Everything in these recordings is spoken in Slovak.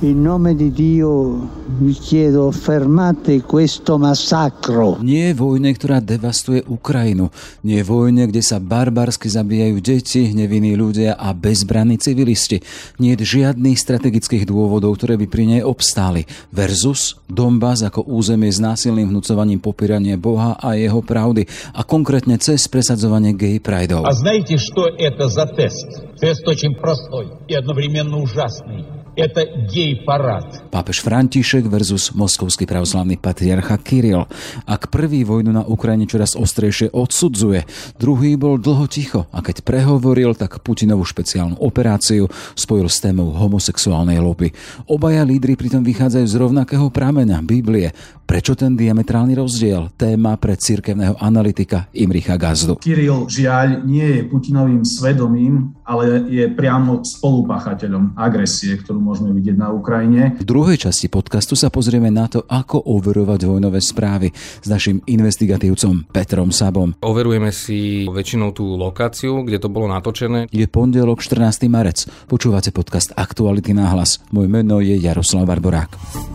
In nome di Dio vi chiedo fermate questo massacro. Nie je vojne, ktorá devastuje Ukrajinu. Nie je vojne, kde sa barbarsky zabíjajú deti, nevinní ľudia a bezbranní civilisti. Nie je žiadnych strategických dôvodov, ktoré by pri nej obstáli. Versus Donbass ako územie s násilným vnúcovaním popierania Boha a jeho pravdy a konkrétne cez presadzovanie gay prideov. А знаете, что это за тест? Тест очень простой и одновременно ужасный. Это гей-парад. Pápež František versus moskovský pravoslavný patriarcha Kiril. Ak prvý vojnu na Ukrajine čoraz ostrejšie odsudzuje, druhý bol dlho ticho a keď prehovoril, tak Putinovú špeciálnu operáciu spojil s témou homosexuálnej lobby. Obaja lídry pritom vychádzajú z rovnakého prameňa, Biblie. Prečo ten diametrálny rozdiel? Téma pre cirkevného analytika Imricha Gazdu. Kiril žiaľ nie je Putinovým svedomím, ale je priamo spolupáchateľom agresie, ktorú môžeme vidieť na Ukrajine. V druhej časti podcastu sa pozrieme na to, ako overovať vojnové správy s našim investigatívcom Petrom Sabom. Overujeme si väčšinou tú lokáciu, kde to bolo natočené. Je pondelok 14. marec. Počúvate podcast Aktuality na hlas. Moje meno je Jaroslav Barborák.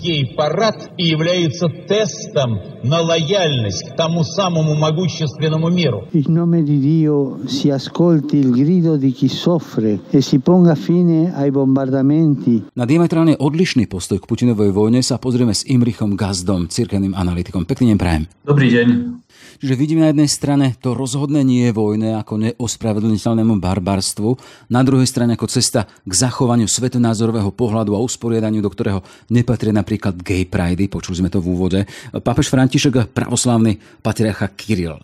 Гей-парад и является тестом на лояльность к тому самому могущественному миру. In nome di Dio si ascolti il grido di chi soffre e si ponga fine ai bombardamenti. Na diametrálne odlišný postoj k Putinovej vojne sa pozrieme s Imrichom Gazdom, cirkevným analytikom. Pekný deň prajem. Dobrý deň. Čiže vidíme na jednej strane to rozhodné nie vojne ako neospravedlniteľnému barbarstvu, na druhej strane ako cesta k zachovaniu svetonázorového pohľadu a usporiadaniu, do ktorého nepatria napríklad gay pridey, počuli sme to v úvode. Pápež František a pravoslavný patriarcha Kiril e,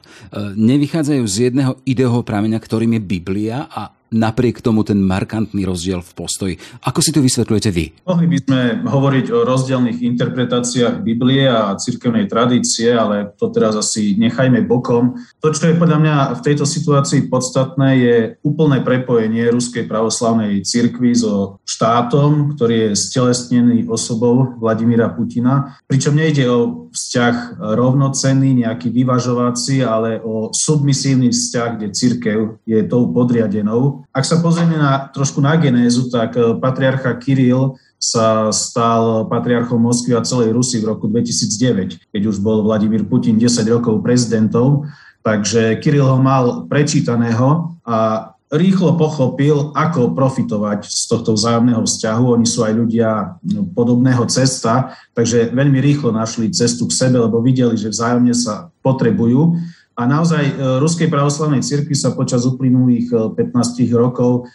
nevychádzajú z jedného ideového prameňa, ktorým je Biblia a napriek tomu ten markantný rozdiel v postoji. Ako si to vysvetľujete vy? Mohli by sme hovoriť o rozdielných interpretáciách Biblie a cirkevnej tradície, ale to teraz asi nechajme bokom. To, čo je podľa mňa v tejto situácii podstatné, je úplné prepojenie Ruskej pravoslavnej cirkvi so štátom, ktorý je stelesnený osobou Vladimíra Putina. Pričom nejde o vzťah rovnocenný, nejaký vyvažovací, ale o submisívny vzťah, kde cirkev je tou podriadenou ak sa pozrieme na, trošku na genézu, tak e, patriarcha Kiril sa stal patriarchom Moskvy a celej Rusy v roku 2009, keď už bol Vladimír Putin 10 rokov prezidentom. Takže Kiril ho mal prečítaného a rýchlo pochopil, ako profitovať z tohto vzájomného vzťahu. Oni sú aj ľudia no, podobného cesta, takže veľmi rýchlo našli cestu k sebe, lebo videli, že vzájomne sa potrebujú. A naozaj e, Ruskej pravoslavnej cirkvi sa počas uplynulých 15 e, rokov e,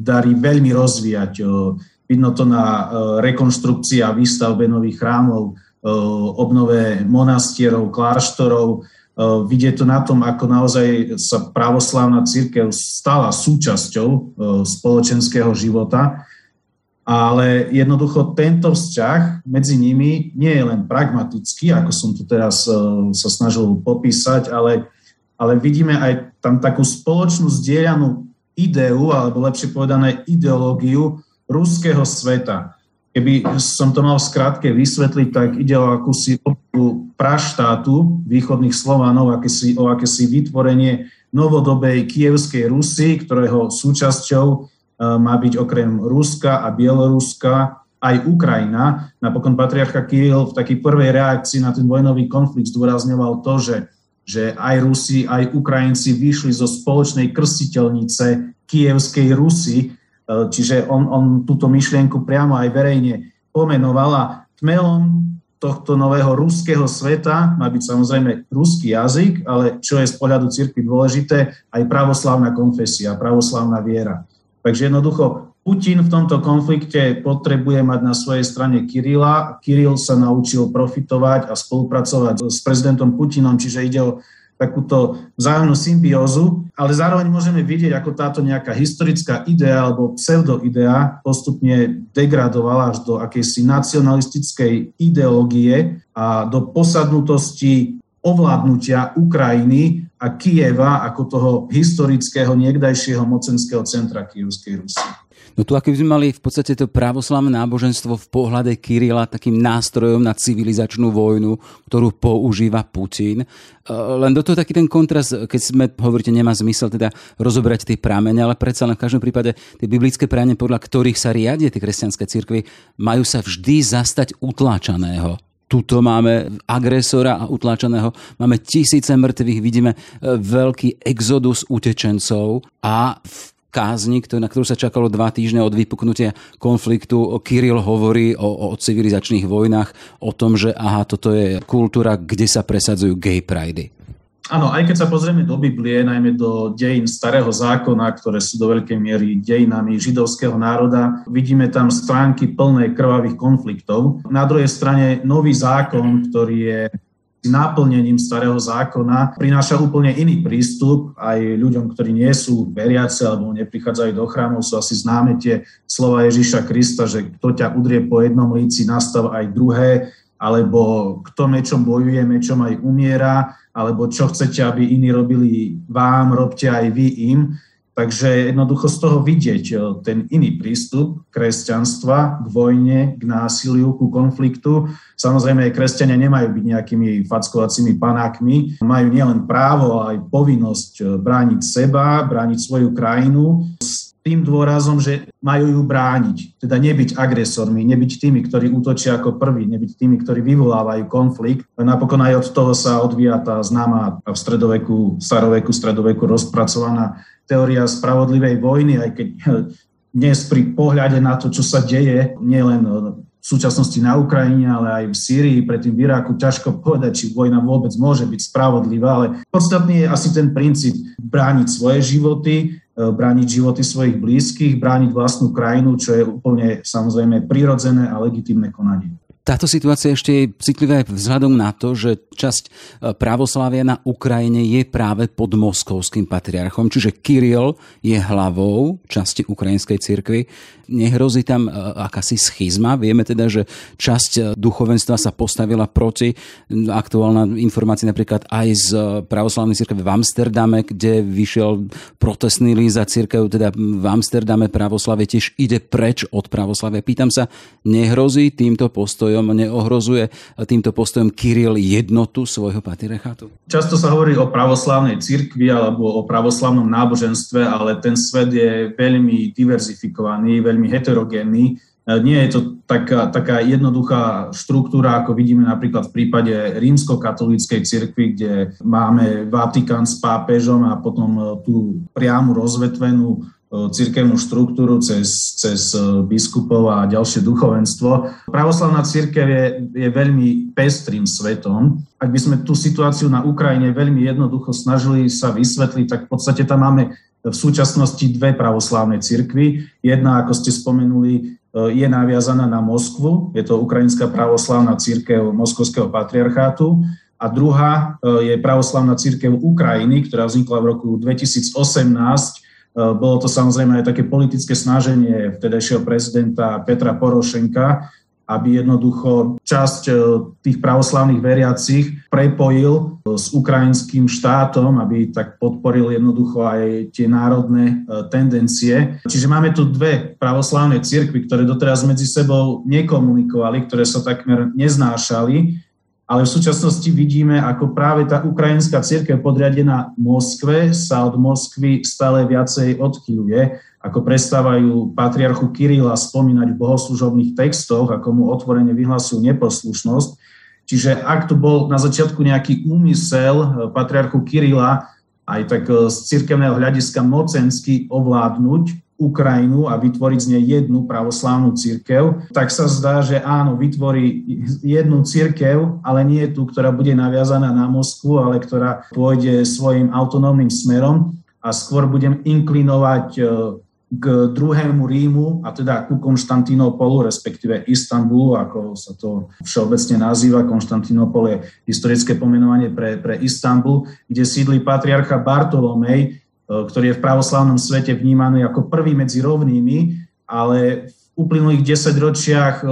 darí veľmi rozvíjať. Vidno to na rekonštrukcii a výstavbe nových chrámov, obnove monastierov, kláštorov. Vidie to na tom, ako naozaj sa pravoslavná církev stala súčasťou spoločenského života ale jednoducho tento vzťah medzi nimi nie je len pragmatický, ako som tu teraz uh, sa snažil popísať, ale, ale vidíme aj tam takú spoločnú zdieľanú ideu, alebo lepšie povedané ideológiu ruského sveta. Keby som to mal v skratke vysvetliť, tak ide o akúsi praštátu východných Slovanov, akési, o akési vytvorenie novodobej kievskej Rusy, ktorého súčasťou E, má byť okrem Ruska a Bieloruska aj Ukrajina. Napokon patriarcha Kiril v takej prvej reakcii na ten vojnový konflikt zdôrazňoval to, že, že aj Rusi, aj Ukrajinci vyšli zo spoločnej krstiteľnice kievskej Rusy, e, čiže on, on túto myšlienku priamo aj verejne pomenoval a tmelom tohto nového ruského sveta má byť samozrejme ruský jazyk, ale čo je z pohľadu cirkvi dôležité, aj pravoslavná konfesia, pravoslavná viera. Takže jednoducho Putin v tomto konflikte potrebuje mať na svojej strane Kirila. Kiril sa naučil profitovať a spolupracovať s prezidentom Putinom, čiže ide o takúto vzájomnú symbiózu, ale zároveň môžeme vidieť, ako táto nejaká historická idea alebo pseudoidea postupne degradovala až do akejsi nacionalistickej ideológie a do posadnutosti ovládnutia Ukrajiny a Kieva ako toho historického niekdajšieho mocenského centra Kievskej Rusy. No tu ako by sme mali v podstate to pravoslavné náboženstvo v pohľade Kirila takým nástrojom na civilizačnú vojnu, ktorú používa Putin. E, len do toho taký ten kontrast, keď sme, hovoríte, nemá zmysel teda rozobrať tie prámene, ale predsa len v každom prípade tie biblické prámene, podľa ktorých sa riadie tie kresťanské cirkvy, majú sa vždy zastať utláčaného tuto máme agresora a utláčaného, máme tisíce mŕtvych, vidíme e, veľký exodus utečencov a v kázni, na ktorú sa čakalo dva týždne od vypuknutia konfliktu. Kiril hovorí o, o civilizačných vojnách, o tom, že aha, toto je kultúra, kde sa presadzujú gay pridey. Áno, aj keď sa pozrieme do Biblie, najmä do dejín starého zákona, ktoré sú do veľkej miery dejinami židovského národa, vidíme tam stránky plné krvavých konfliktov. Na druhej strane nový zákon, ktorý je náplnením starého zákona prináša úplne iný prístup aj ľuďom, ktorí nie sú veriaci alebo neprichádzajú do chrámov, sú asi známe tie slova Ježíša Krista, že kto ťa udrie po jednom líci, nastav aj druhé, alebo kto mečom bojuje, mečom aj umiera alebo čo chcete, aby iní robili vám, robte aj vy im. Takže jednoducho z toho vidieť e, ten iný prístup kresťanstva k vojne, k násiliu, ku konfliktu. Samozrejme, kresťania nemajú byť nejakými fackovacími panákmi. Majú nielen právo, ale aj povinnosť e, brániť seba, brániť svoju krajinu s tým dôrazom, že majú ju brániť. Teda nebyť agresormi, nebyť tými, ktorí útočia ako prví, nebyť tými, ktorí vyvolávajú konflikt. Napokon aj od toho sa odvíja tá známa v stredoveku, staroveku, stredoveku rozpracovaná teória spravodlivej vojny, aj keď dnes pri pohľade na to, čo sa deje, nielen v súčasnosti na Ukrajine, ale aj v Sýrii, predtým v Iraku, ťažko povedať, či vojna vôbec môže byť spravodlivá, ale podstatný je asi ten princíp brániť svoje životy, brániť životy svojich blízkych, brániť vlastnú krajinu, čo je úplne samozrejme prirodzené a legitimné konanie. Táto situácia ešte je citlivá aj vzhľadom na to, že časť e, právoslávia na Ukrajine je práve pod moskovským patriarchom, čiže Kiril je hlavou časti ukrajinskej cirkvi nehrozí tam e, akási schizma. Vieme teda, že časť e, duchovenstva sa postavila proti. Aktuálna informácia napríklad aj z pravoslavnej cirkve v Amsterdame, kde vyšiel protestný líst za cirkev, teda v Amsterdame pravoslavie tiež ide preč od pravoslavia. Pýtam sa, nehrozí týmto postojom, neohrozuje týmto postojom Kiril jednotu svojho patriarchátu? Často sa hovorí o pravoslavnej cirkvi alebo o pravoslavnom náboženstve, ale ten svet je veľmi diverzifikovaný, veľmi heterogénny. Nie je to taká, taká jednoduchá štruktúra, ako vidíme napríklad v prípade rímskokatolíckej cirkvi, kde máme Vatikán s pápežom a potom tú priamu rozvetvenú e, cirkevnú štruktúru cez, cez biskupov a ďalšie duchovenstvo. Pravoslavná cirkev je, je veľmi pestrým svetom. Ak by sme tú situáciu na Ukrajine veľmi jednoducho snažili sa vysvetliť, tak v podstate tam máme v súčasnosti dve pravoslávne cirkvy. Jedna, ako ste spomenuli, e, je naviazaná na Moskvu, je to Ukrajinská pravoslávna církev Moskovského patriarchátu a druhá e, je pravoslávna církev Ukrajiny, ktorá vznikla v roku 2018. E, bolo to samozrejme aj také politické snaženie vtedajšieho prezidenta Petra Porošenka, aby jednoducho časť e, tých pravoslavných veriacich prepojil e, s ukrajinským štátom, aby tak podporil jednoducho aj tie národné tendencie. Čiže máme tu dve pravoslavné cirkvy, ktoré doteraz medzi sebou nekomunikovali, ktoré sa takmer neznášali, ale v súčasnosti vidíme, ako práve tá ukrajinská církev podriadená Moskve sa od Moskvy stále viacej odchýluje ako prestávajú patriarchu Kirila spomínať v bohoslužobných textoch, ako mu otvorene vyhlasujú neposlušnosť. Čiže ak tu bol na začiatku nejaký úmysel eh, patriarchu Kirila aj tak eh, z cirkevného hľadiska mocensky ovládnuť Ukrajinu a vytvoriť z nej jednu pravoslávnu církev, tak sa zdá, že áno, vytvorí jednu církev, ale nie tú, ktorá bude naviazaná na Moskvu, ale ktorá pôjde svojim autonómnym smerom a skôr budem inklinovať eh, k druhému Rímu, a teda ku Konštantínopolu, respektíve Istanbulu, ako sa to všeobecne nazýva. Konštantínopol je historické pomenovanie pre, pre Istanbul, kde sídli patriarcha Bartolomej, e, ktorý je v pravoslavnom svete vnímaný ako prvý medzi rovnými, ale v uplynulých 10 ročiach e,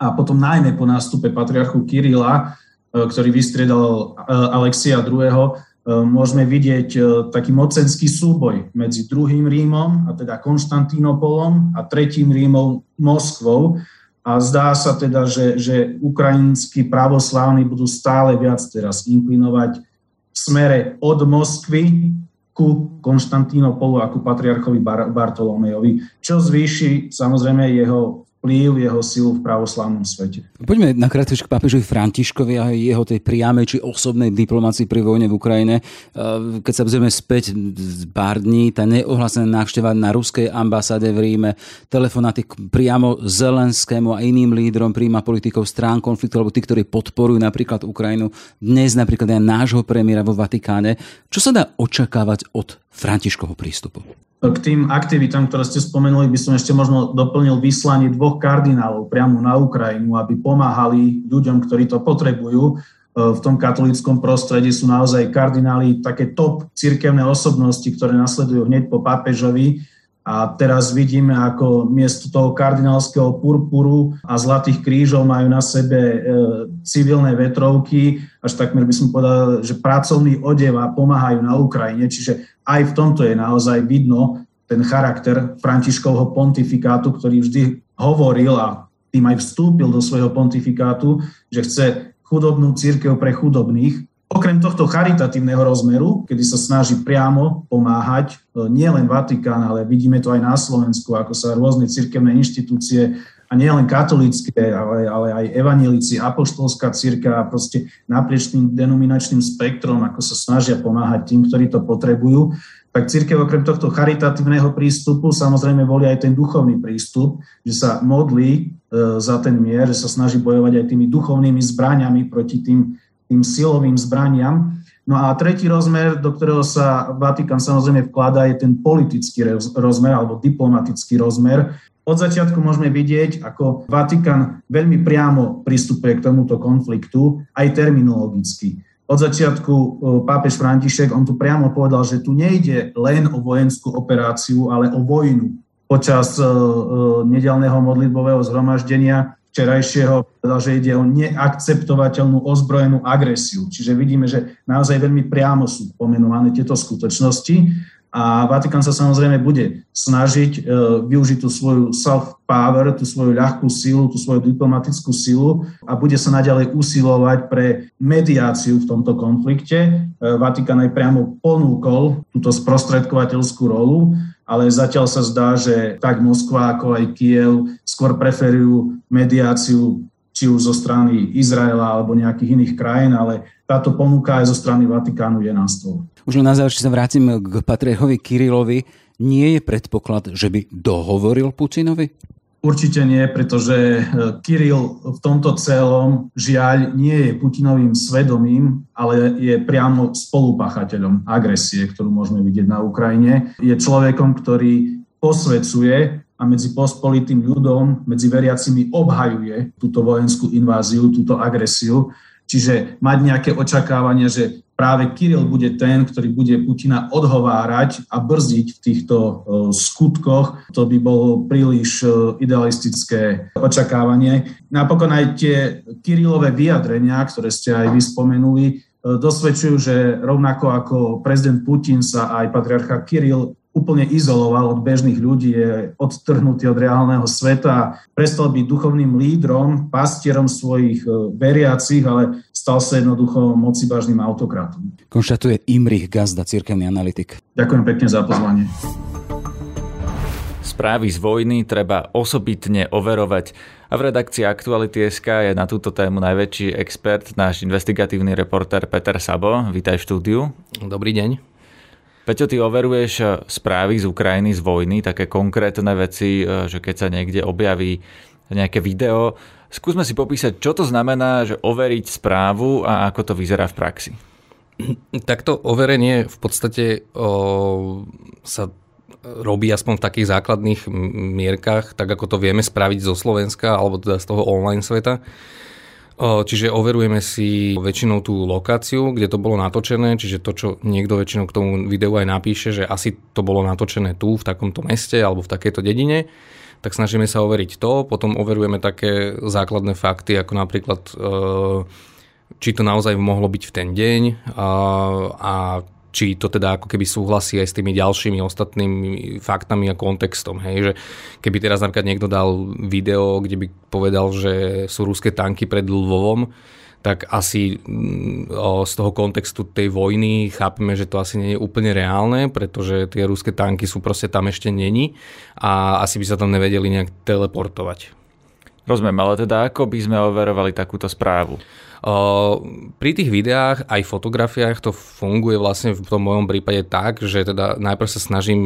a potom najmä po nástupe patriarchu Kirila, e, ktorý vystriedal Alexia II., E, môžeme vidieť e, taký mocenský súboj medzi druhým Rímom, a teda Konštantínopolom, a tretím Rímom, Moskvou. A zdá sa teda, že, že ukrajinskí pravoslávni budú stále viac teraz inklinovať v smere od Moskvy ku Konštantínopolu a ku patriarchovi Bar- Bartolomejovi, čo zvýši samozrejme jeho vplyv jeho silu v pravoslavnom svete. Poďme na krátko k pápežovi Františkovi a jeho tej priamej či osobnej diplomácii pri vojne v Ukrajine. E, keď sa pozrieme späť z pár dní, tá neohlásená návšteva na ruskej ambasáde v Ríme, telefonáty priamo Zelenskému a iným lídrom príjma politikov strán konfliktu, alebo tí, ktorí podporujú napríklad Ukrajinu, dnes napríklad aj nášho premiéra vo Vatikáne. Čo sa dá očakávať od Františkovho prístupu? K tým aktivitám, ktoré ste spomenuli, by som ešte možno doplnil vyslanie dvoch kardinálov priamo na Ukrajinu, aby pomáhali ľuďom, ktorí to potrebujú. E, v tom katolickom prostredí sú naozaj kardináli také top cirkevné osobnosti, ktoré nasledujú hneď po pápežovi a teraz vidíme, ako miesto toho kardinálskeho purpuru a zlatých krížov majú na sebe e, civilné vetrovky, až takmer by som povedal, že pracovný odev a pomáhajú na Ukrajine. Čiže aj v tomto je naozaj vidno ten charakter Františkovho pontifikátu, ktorý vždy hovoril a tým aj vstúpil do svojho pontifikátu, že chce chudobnú církev pre chudobných Okrem tohto charitatívneho rozmeru, kedy sa snaží priamo pomáhať e, nielen Vatikán, ale vidíme to aj na Slovensku, ako sa rôzne cirkevné inštitúcie a nielen katolícké, ale, ale aj evanílici, apoštolská círka a proste naprieč tým denominačným spektrom, ako sa snažia pomáhať tým, ktorí to potrebujú, tak církev okrem tohto charitatívneho prístupu samozrejme volí aj ten duchovný prístup, že sa modlí e, za ten mier, že sa snaží bojovať aj tými duchovnými zbraniami proti tým tým silovým zbraniam. No a tretí rozmer, do ktorého sa Vatikán samozrejme vkladá, je ten politický rozmer alebo diplomatický rozmer. Od začiatku môžeme vidieť, ako Vatikán veľmi priamo pristupuje k tomuto konfliktu, aj terminologicky. Od začiatku e, pápež František, on tu priamo povedal, že tu nejde len o vojenskú operáciu, ale o vojnu. Počas uh, uh, nedelného modlitbového zhromaždenia včerajšieho povedal, že ide o neakceptovateľnú ozbrojenú agresiu. Čiže vidíme, že naozaj veľmi priamo sú pomenované tieto skutočnosti a Vatikán sa samozrejme bude snažiť e, využiť tú svoju self-power, tú svoju ľahkú silu, tú svoju diplomatickú silu a bude sa naďalej usilovať pre mediáciu v tomto konflikte. E, Vatikán aj priamo ponúkol túto sprostredkovateľskú rolu ale zatiaľ sa zdá, že tak Moskva ako aj Kiev skôr preferujú mediáciu či už zo strany Izraela alebo nejakých iných krajín, ale táto ponuka aj zo strany Vatikánu je na stole. Už na záver, sa vrátim k Patriarchovi Kirilovi. Nie je predpoklad, že by dohovoril Putinovi? Určite nie, pretože e, Kiril v tomto celom žiaľ nie je Putinovým svedomím, ale je priamo spolupáchateľom agresie, ktorú môžeme vidieť na Ukrajine. Je človekom, ktorý posvecuje a medzi pospolitým ľudom, medzi veriacimi obhajuje túto vojenskú inváziu, túto agresiu. Čiže mať nejaké očakávania, že práve Kiril bude ten, ktorý bude Putina odhovárať a brzdiť v týchto e, skutkoch. To by bolo príliš e, idealistické očakávanie. Napokon aj tie Kirilové vyjadrenia, ktoré ste aj vyspomenuli, e, dosvedčujú, že rovnako ako prezident Putin sa aj patriarcha Kiril úplne izoloval od bežných ľudí, je odtrhnutý od reálneho sveta prestal byť duchovným lídrom, pastierom svojich veriacich, ale stal sa jednoducho mocibažným autokratom. Konštatuje Imrich Gazda, cirkevný analytik. Ďakujem pekne za pozvanie. Správy z vojny treba osobitne overovať a v redakcii Aktuality.sk je na túto tému najväčší expert, náš investigatívny reporter Peter Sabo. Vítaj v štúdiu. Dobrý deň. Peťo, ty overuješ správy z Ukrajiny, z vojny, také konkrétne veci, že keď sa niekde objaví nejaké video. Skúsme si popísať, čo to znamená, že overiť správu a ako to vyzerá v praxi. Takto overenie v podstate o, sa robí aspoň v takých základných mierkach, tak ako to vieme spraviť zo Slovenska alebo teda z toho online sveta. Čiže overujeme si väčšinou tú lokáciu, kde to bolo natočené, čiže to, čo niekto väčšinou k tomu videu aj napíše, že asi to bolo natočené tu, v takomto meste alebo v takejto dedine, tak snažíme sa overiť to, potom overujeme také základné fakty, ako napríklad či to naozaj mohlo byť v ten deň a, a či to teda ako keby súhlasí aj s tými ďalšími ostatnými faktami a kontextom. Hej? Že keby teraz napríklad niekto dal video, kde by povedal, že sú ruské tanky pred Lvovom, tak asi mm, z toho kontextu tej vojny chápeme, že to asi nie je úplne reálne, pretože tie ruské tanky sú proste tam ešte není a asi by sa tam nevedeli nejak teleportovať. Rozumiem, ale teda ako by sme overovali takúto správu? Pri tých videách aj fotografiách to funguje vlastne v tom mojom prípade tak, že teda najprv sa snažím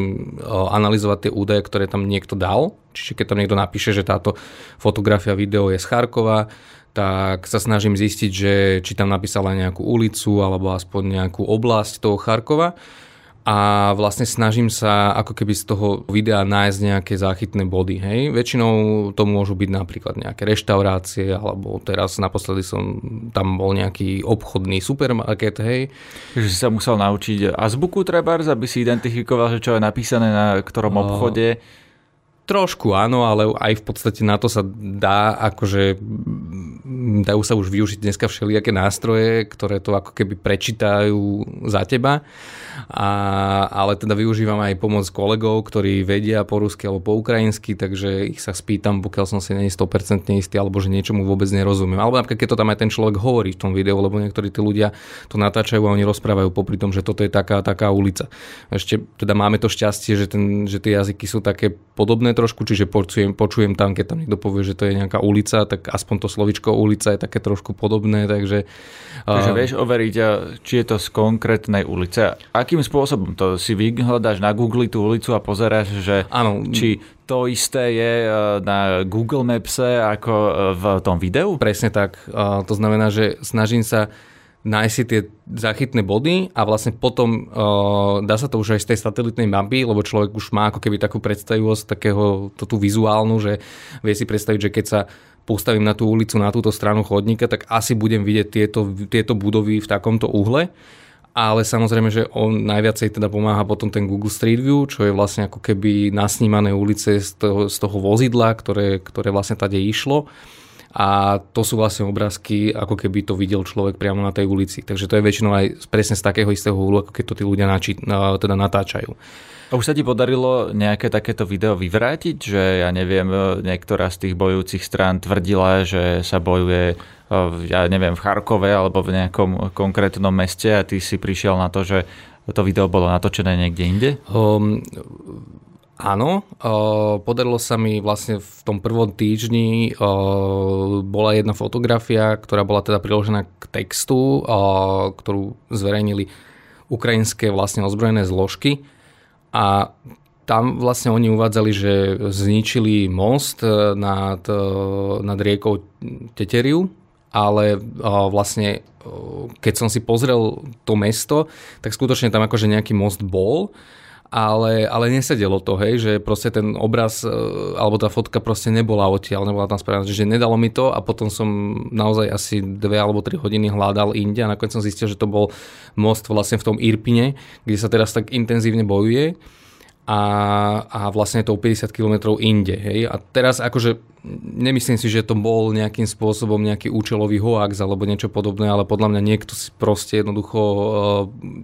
analyzovať tie údaje, ktoré tam niekto dal. Čiže keď tam niekto napíše, že táto fotografia, video je z Charkova, tak sa snažím zistiť, že či tam napísala nejakú ulicu alebo aspoň nejakú oblasť toho Charkova a vlastne snažím sa ako keby z toho videa nájsť nejaké záchytné body. Hej. Väčšinou to môžu byť napríklad nejaké reštaurácie, alebo teraz naposledy som tam bol nejaký obchodný supermarket. Hej. Takže si sa musel naučiť azbuku trebárs, aby si identifikoval, že čo je napísané na ktorom obchode. Trošku áno, ale aj v podstate na to sa dá, akože dajú sa už využiť dneska všelijaké nástroje, ktoré to ako keby prečítajú za teba. A, ale teda využívam aj pomoc kolegov, ktorí vedia po rusky alebo po ukrajinsky, takže ich sa spýtam, pokiaľ som si nie 100% istý, alebo že niečomu vôbec nerozumiem. Alebo napríklad, keď to tam aj ten človek hovorí v tom videu, lebo niektorí tí ľudia to natáčajú a oni rozprávajú popri tom, že toto je taká taká ulica. Ešte teda máme to šťastie, že, ten, že tie jazyky sú také podobné trošku, čiže počujem, počujem tam, keď tam niekto povie, že to je nejaká ulica, tak aspoň to slovičko ulica je také trošku podobné, takže... Takže uh, vieš overiť, či je to z konkrétnej ulice. Akým spôsobom? To si vyhľadáš na Google tú ulicu a pozeráš, že ano. či to isté je na Google Mapse ako v tom videu? Presne tak. To znamená, že snažím sa nájsť si tie zachytné body a vlastne potom uh, dá sa to už aj z tej satelitnej mapy, lebo človek už má ako keby takú predstavivosť takého, to tú vizuálnu, že vie si predstaviť, že keď sa postavím na tú ulicu, na túto stranu chodníka, tak asi budem vidieť tieto, tieto budovy v takomto uhle. Ale samozrejme, že on najviacej teda pomáha potom ten Google Street View, čo je vlastne ako keby nasnímané ulice z toho, z toho vozidla, ktoré, ktoré vlastne tady išlo a to sú vlastne obrázky, ako keby to videl človek priamo na tej ulici. Takže to je väčšinou aj presne z takého istého úhlu, ako keď to tí ľudia nači, teda natáčajú. A už sa ti podarilo nejaké takéto video vyvrátiť, že ja neviem, niektorá z tých bojujúcich strán tvrdila, že sa bojuje ja neviem, v Charkove alebo v nejakom konkrétnom meste a ty si prišiel na to, že to video bolo natočené niekde inde? Um, Áno, podarilo sa mi vlastne v tom prvom týždni, bola jedna fotografia, ktorá bola teda priložená k textu, ktorú zverejnili ukrajinské vlastne ozbrojené zložky. A tam vlastne oni uvádzali, že zničili most nad, nad riekou Teteriu, ale vlastne keď som si pozrel to mesto, tak skutočne tam akože nejaký most bol ale, ale nesedelo to, hej, že proste ten obraz e, alebo tá fotka proste nebola odtiaľ, nebola tam spravená, že nedalo mi to a potom som naozaj asi dve alebo tri hodiny hľadal inde a nakoniec som zistil, že to bol most vlastne v tom Irpine, kde sa teraz tak intenzívne bojuje a, a vlastne je to o 50 km inde. Hej? A teraz akože nemyslím si, že to bol nejakým spôsobom nejaký účelový hoax alebo niečo podobné, ale podľa mňa niekto si proste jednoducho uh,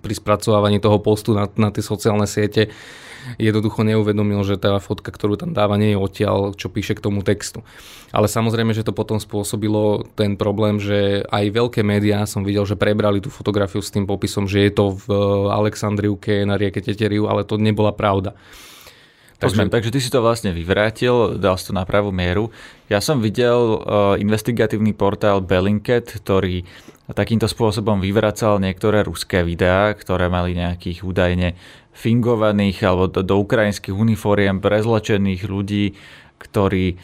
pri spracovávaní toho postu na, na tie sociálne siete jednoducho neuvedomil, že tá fotka, ktorú tam dáva, nie je odtiaľ, čo píše k tomu textu. Ale samozrejme, že to potom spôsobilo ten problém, že aj veľké médiá som videl, že prebrali tú fotografiu s tým popisom, že je to v Alexandriuke na rieke Teteriu, ale to nebola pravda. Takže, takže ty si to vlastne vyvrátil, dal si to na pravú mieru. Ja som videl uh, investigatívny portál Bellingcat, ktorý takýmto spôsobom vyvracal niektoré ruské videá, ktoré mali nejakých údajne fingovaných alebo do, do ukrajinských uniforiem prezlečených ľudí, ktorí e,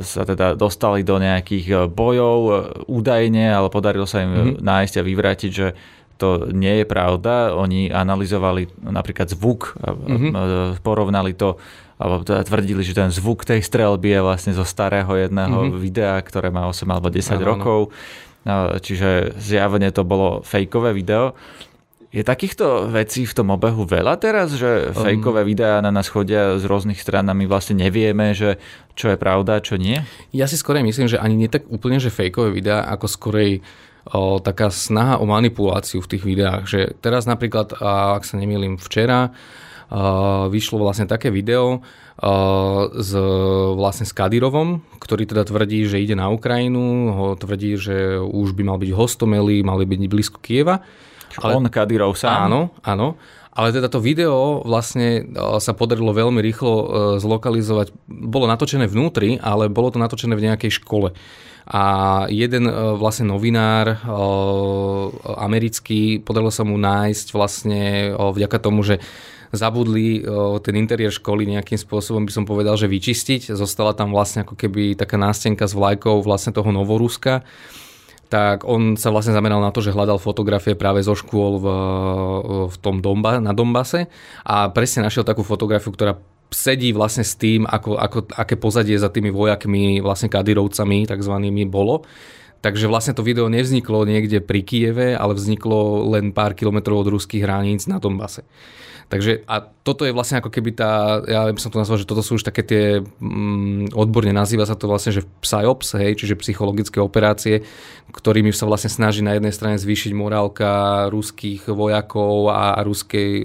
sa teda dostali do nejakých e, bojov e, údajne, ale podarilo sa im mm-hmm. nájsť a vyvrátiť, že to nie je pravda. Oni analyzovali napríklad zvuk, mm-hmm. porovnali to alebo teda tvrdili, že ten zvuk tej strelby je vlastne zo starého jedného mm-hmm. videa, ktoré má 8 alebo 10 ano, rokov. Čiže zjavne to bolo fejkové video. Je takýchto vecí v tom obehu veľa teraz, že um, fejkové videá na nás chodia z rôznych strán a my vlastne nevieme, že čo je pravda, čo nie? Ja si skorej myslím, že ani nie tak úplne, že fejkové videá, ako skorej o, taká snaha o manipuláciu v tých videách. Že teraz napríklad, ak sa nemýlim včera, vyšlo vlastne také video s, vlastne s Kadirovom, ktorý teda tvrdí, že ide na Ukrajinu, ho tvrdí, že už by mal byť hostomeli, mali byť blízko Kieva. Ale, on Kadirov sám? Áno, áno. Ale teda to video vlastne sa podarilo veľmi rýchlo e, zlokalizovať. Bolo natočené vnútri, ale bolo to natočené v nejakej škole. A jeden e, vlastne novinár e, americký, podarilo sa mu nájsť vlastne vďaka tomu, že zabudli ten interiér školy nejakým spôsobom, by som povedal, že vyčistiť. Zostala tam vlastne ako keby taká nástenka s vlajkou vlastne toho Novoruska tak on sa vlastne zameral na to, že hľadal fotografie práve zo škôl v, v tom Domba, na Dombase a presne našiel takú fotografiu, ktorá sedí vlastne s tým, ako, ako, aké pozadie za tými vojakmi, vlastne kadirovcami takzvanými bolo. Takže vlastne to video nevzniklo niekde pri Kieve, ale vzniklo len pár kilometrov od ruských hraníc na Dombase. Takže a toto je vlastne ako keby tá, ja by som to nazval, že toto sú už také tie, mm, odborne nazýva sa to vlastne, že PSYOPS, hej, čiže psychologické operácie, ktorými sa vlastne snaží na jednej strane zvýšiť morálka ruských vojakov a, a ruskej e,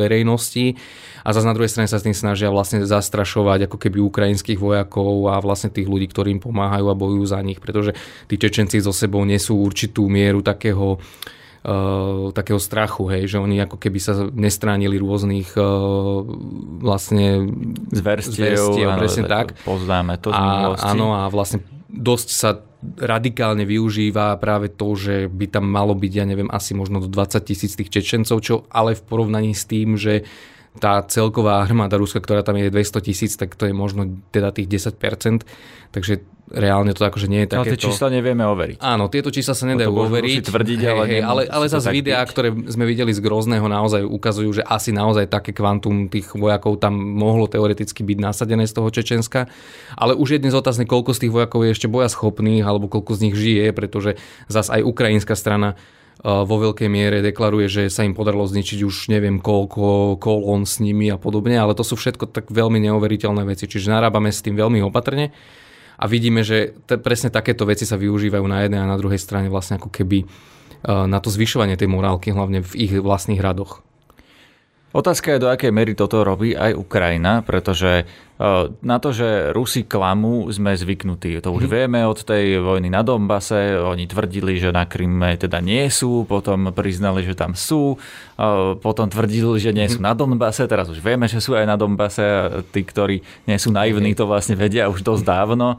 verejnosti a zase na druhej strane sa s tým snažia vlastne zastrašovať ako keby ukrajinských vojakov a vlastne tých ľudí, ktorí im pomáhajú a bojujú za nich, pretože tí Čečenci so sebou nesú určitú mieru takého takého strachu, hej, že oni ako keby sa nestránili rôznych uh, vlastne zverstiev, zverstiev áno, presne tak. Poznáme to z a, Áno a vlastne dosť sa radikálne využíva práve to, že by tam malo byť, ja neviem, asi možno do 20 tisíc tých Čečencov, čo ale v porovnaní s tým, že tá celková armáda Ruska, ktorá tam je 200 tisíc, tak to je možno teda tých 10%, takže reálne to akože nie je také. Ale tie čísla nevieme overiť. Áno, tieto čísla sa nedajú no overiť. tvrdiť, hej, ale, ale, ale zase videá, byť. ktoré sme videli z Grozného, naozaj ukazujú, že asi naozaj také kvantum tých vojakov tam mohlo teoreticky byť nasadené z toho Čečenska. Ale už je dnes otázne, koľko z tých vojakov je ešte boja schopných, alebo koľko z nich žije, pretože zase aj ukrajinská strana vo veľkej miere deklaruje, že sa im podarilo zničiť už neviem koľko kolón s nimi a podobne, ale to sú všetko tak veľmi neuveriteľné veci. Čiže narábame s tým veľmi opatrne a vidíme, že t- presne takéto veci sa využívajú na jednej a na druhej strane vlastne ako keby e, na to zvyšovanie tej morálky, hlavne v ich vlastných radoch. Otázka je, do akej mery toto robí aj Ukrajina, pretože na to, že Rusi klamú, sme zvyknutí. To už mhm. vieme od tej vojny na Donbase. Oni tvrdili, že na Kryme teda nie sú, potom priznali, že tam sú, potom tvrdili, že nie sú mhm. na Donbase, teraz už vieme, že sú aj na Donbase. Tí, ktorí nie sú naivní, to vlastne vedia už dosť dávno.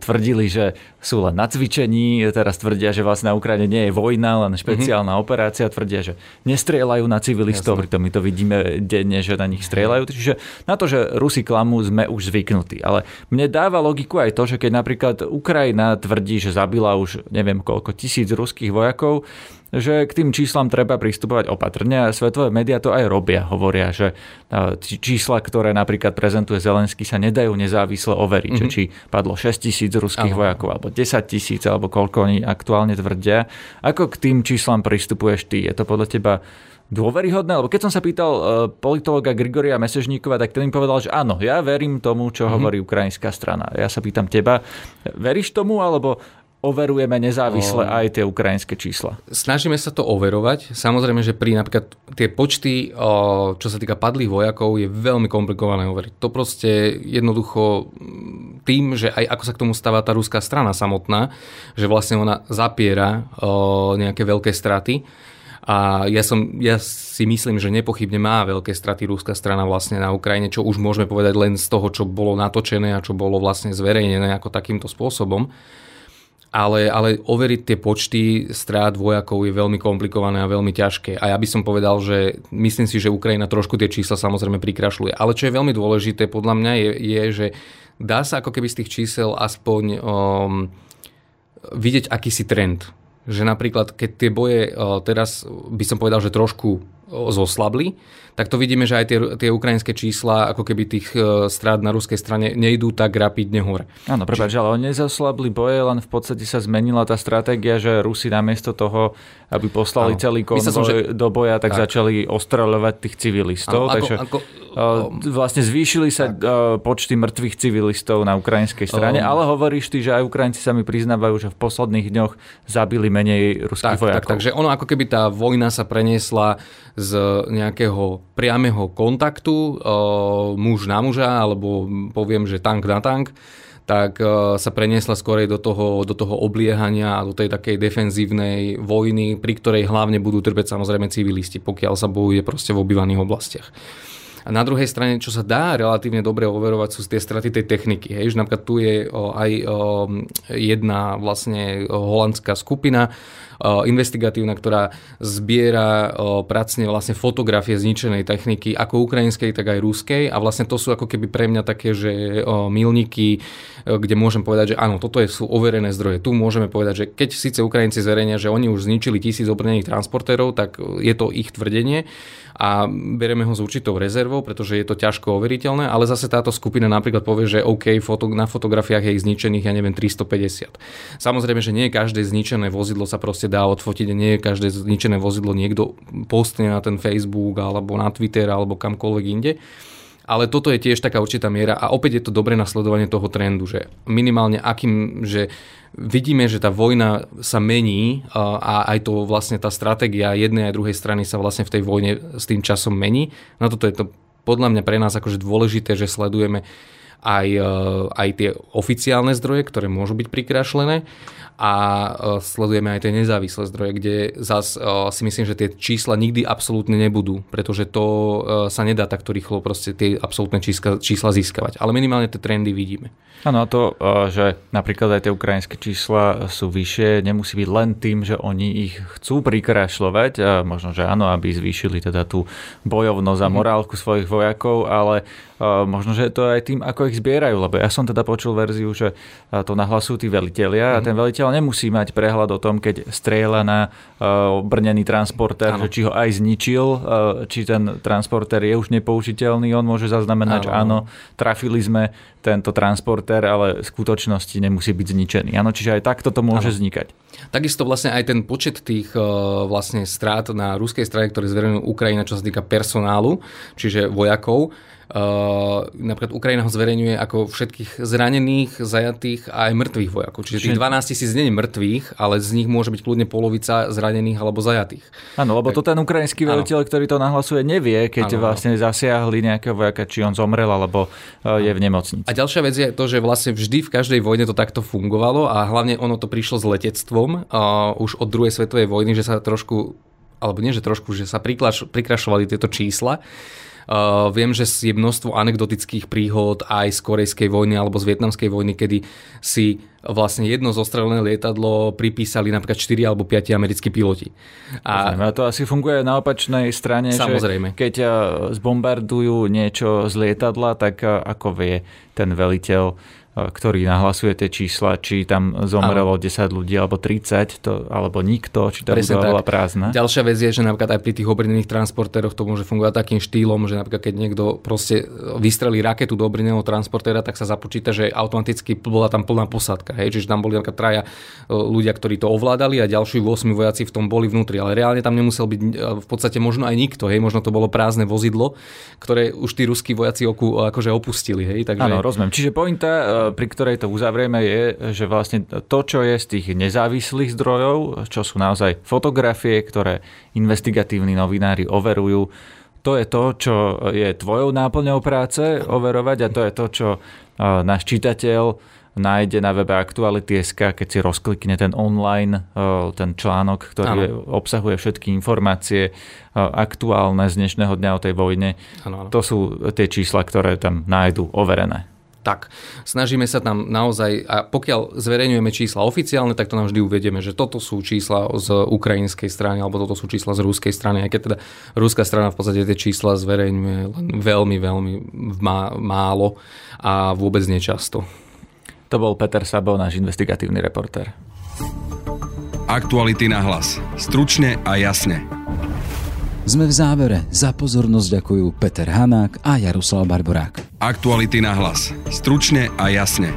Tvrdili, že sú len na cvičení, teraz tvrdia, že vlastne na Ukrajine nie je vojna, len špeciálna operácia, tvrdia, že nestrieľajú na civilistov, pritom my to vidíme denne, že na nich strieľajú. Čiže na to, že Rusi klamú, sme už zvyknutí. Ale mne dáva logiku aj to, že keď napríklad Ukrajina tvrdí, že zabila už neviem koľko tisíc ruských vojakov, že k tým číslam treba pristupovať opatrne a svetové médiá to aj robia. Hovoria, že čísla, ktoré napríklad prezentuje Zelensky, sa nedajú nezávisle overiť. Mm-hmm. Či padlo 6 tisíc ruských Aha. vojakov, alebo 10 tisíc, alebo koľko oni aktuálne tvrdia. Ako k tým číslam pristupuješ ty? Je to podľa teba dôveryhodné? Lebo keď som sa pýtal uh, politologa Grigoria Mesežníkova, tak ten mi povedal, že áno, ja verím tomu, čo mm-hmm. hovorí ukrajinská strana. Ja sa pýtam teba, veríš tomu, alebo overujeme nezávisle aj tie ukrajinské čísla? Snažíme sa to overovať. Samozrejme, že pri napríklad tie počty, čo sa týka padlých vojakov, je veľmi komplikované overiť. To proste jednoducho tým, že aj ako sa k tomu stáva tá ruská strana samotná, že vlastne ona zapiera nejaké veľké straty, a ja, som, ja si myslím, že nepochybne má veľké straty rúska strana vlastne na Ukrajine, čo už môžeme povedať len z toho, čo bolo natočené a čo bolo vlastne zverejnené ako takýmto spôsobom. Ale, ale overiť tie počty strát vojakov je veľmi komplikované a veľmi ťažké. A ja by som povedal, že myslím si, že Ukrajina trošku tie čísla samozrejme prikrašľuje. Ale čo je veľmi dôležité podľa mňa je, je že dá sa ako keby z tých čísel aspoň um, vidieť akýsi trend Že napríklad, keď tie boje teraz by som povedal, že trošku zoslabli, tak to vidíme, že aj tie, tie ukrajinské čísla, ako keby tých e, strát na ruskej strane, nejdú tak rapidne hore. Áno, prepáč, ale oni nezoslabli boje, len v podstate sa zmenila tá stratégia, že Rusi namiesto toho, aby poslali Áno. celý konvoj som, že... do boja, tak, tak. začali ostreľovať tých civilistov. Áno, takže ako, ako, vlastne zvýšili sa tak. počty mŕtvych civilistov na ukrajinskej strane, um, ale hovoríš ty, že aj Ukrajinci sa mi priznávajú, že v posledných dňoch zabili menej ruských tak, vojakov. Tak, takže ono ako keby tá vojna sa preniesla z nejakého priameho kontaktu muž na muža, alebo poviem, že tank na tank, tak sa preniesla skorej do toho, do toho obliehania a do tej takej defenzívnej vojny, pri ktorej hlavne budú trpeť samozrejme civilisti, pokiaľ sa bojuje proste v obývaných oblastiach. A na druhej strane, čo sa dá relatívne dobre overovať, sú tie straty tej techniky. Hej, že napríklad tu je aj jedna vlastne holandská skupina, investigatívna, ktorá zbiera pracne vlastne fotografie zničenej techniky, ako ukrajinskej, tak aj ruskej a vlastne to sú ako keby pre mňa také, že milníky, kde môžem povedať, že áno, toto sú overené zdroje. Tu môžeme povedať, že keď síce Ukrajinci zverejnia, že oni už zničili tisíc obrnených transportérov, tak je to ich tvrdenie a bereme ho s určitou rezervou, pretože je to ťažko overiteľné, ale zase táto skupina napríklad povie, že OK, foto, na fotografiách je ich zničených, ja neviem, 350. Samozrejme, že nie každé zničené vozidlo sa proste dá odfotiť, nie každé zničené vozidlo niekto postne na ten Facebook alebo na Twitter alebo kamkoľvek inde. Ale toto je tiež taká určitá miera a opäť je to dobré nasledovanie toho trendu, že minimálne akým, že vidíme, že tá vojna sa mení a aj to vlastne tá stratégia jednej aj druhej strany sa vlastne v tej vojne s tým časom mení. Na toto je to podľa mňa pre nás akože dôležité, že sledujeme aj, e, aj tie oficiálne zdroje, ktoré môžu byť prikrašlené a e, sledujeme aj tie nezávislé zdroje, kde zas e, si myslím, že tie čísla nikdy absolútne nebudú, pretože to sa nedá takto rýchlo proste tie absolútne čísla, čísla získavať. Ale minimálne tie trendy vidíme. Áno, a to, že napríklad aj tie ukrajinské čísla sú vyššie, nemusí byť len tým, že oni ich chcú prikrašľovať, možno, že áno, aby zvýšili teda tú bojovnosť a mhm. morálku svojich vojakov, ale možno, že je to aj tým, ako ich zbierajú, lebo ja som teda počul verziu, že to nahlasujú tí velitelia a mhm. ten veliteľ nemusí mať prehľad o tom, keď strieľa na brnený transportér, že či ho aj zničil, či ten transportér je už nepoužiteľný, on môže zaznamenať, že áno, trafili sme tento transportér, ale v skutočnosti nemusí byť zničený. Áno, čiže aj takto to môže ano. vznikať. Takisto vlastne aj ten počet tých vlastne strát na ruskej strane, ktoré zverejňujú Ukrajina, čo sa týka personálu, čiže vojakov, napríklad Ukrajina ho zverejňuje ako všetkých zranených, zajatých a aj mŕtvych vojakov. Čiže tých 12 tisíc nie je mŕtvych, ale z nich môže byť kľudne polovica zranených alebo zajatých. Áno, lebo to ten ukrajinský veliteľ, ktorý to nahlasuje, nevie, keď ano, vlastne zasiahli nejakého vojaka, či on zomrel alebo ano. je v nemocnici. A ďalšia vec je to, že vlastne vždy v každej vojne to takto fungovalo a hlavne ono to prišlo s letectvom uh, už od druhej svetovej vojny, že sa trošku alebo nie, že trošku, že sa prikrašovali tieto čísla. Uh, viem, že je množstvo anekdotických príhod aj z korejskej vojny alebo z vietnamskej vojny, kedy si vlastne jedno zostrelené lietadlo pripísali napríklad 4 alebo 5 americkí piloti. A, a to asi funguje na opačnej strane, samozrejme. že keď zbombardujú niečo z lietadla, tak ako vie ten veliteľ ktorý nahlasuje tie čísla, či tam zomrelo ano. 10 ľudí alebo 30, to, alebo nikto, či tam bola prázdna. Ďalšia vec je, že napríklad aj pri tých obrnených transportéroch to môže fungovať takým štýlom, že napríklad keď niekto proste vystrelí raketu do obrneného transportéra, tak sa započíta, že automaticky bola tam plná posádka. Hej? Čiže tam boli napríklad traja e, ľudia, ktorí to ovládali a ďalší 8 vojaci v tom boli vnútri. Ale reálne tam nemusel byť e, v podstate možno aj nikto. Hej? Možno to bolo prázdne vozidlo, ktoré už tí ruskí vojaci oku, akože opustili. Hej? Takže... Áno, rozumiem. Čiže pointa pri ktorej to uzavrieme, je, že vlastne to, čo je z tých nezávislých zdrojov, čo sú naozaj fotografie, ktoré investigatívni novinári overujú, to je to, čo je tvojou náplňou práce overovať a to je to, čo náš čitateľ nájde na webe Aktuality.sk, keď si rozklikne ten online, ten článok, ktorý ano. obsahuje všetky informácie aktuálne z dnešného dňa o tej vojne. Ano, ano. To sú tie čísla, ktoré tam nájdu overené tak. Snažíme sa tam naozaj, a pokiaľ zverejňujeme čísla oficiálne, tak to nám vždy uvedieme, že toto sú čísla z ukrajinskej strany, alebo toto sú čísla z ruskej strany, aj keď teda ruská strana v podstate tie čísla zverejňuje len veľmi, veľmi málo a vôbec nečasto. To bol Peter Sabo, náš investigatívny reportér. Aktuality na hlas. Stručne a jasne. Sme v závere. Za pozornosť ďakujú Peter Hanák a Jaroslav Barborák. Aktuality na hlas. Stručne a jasne.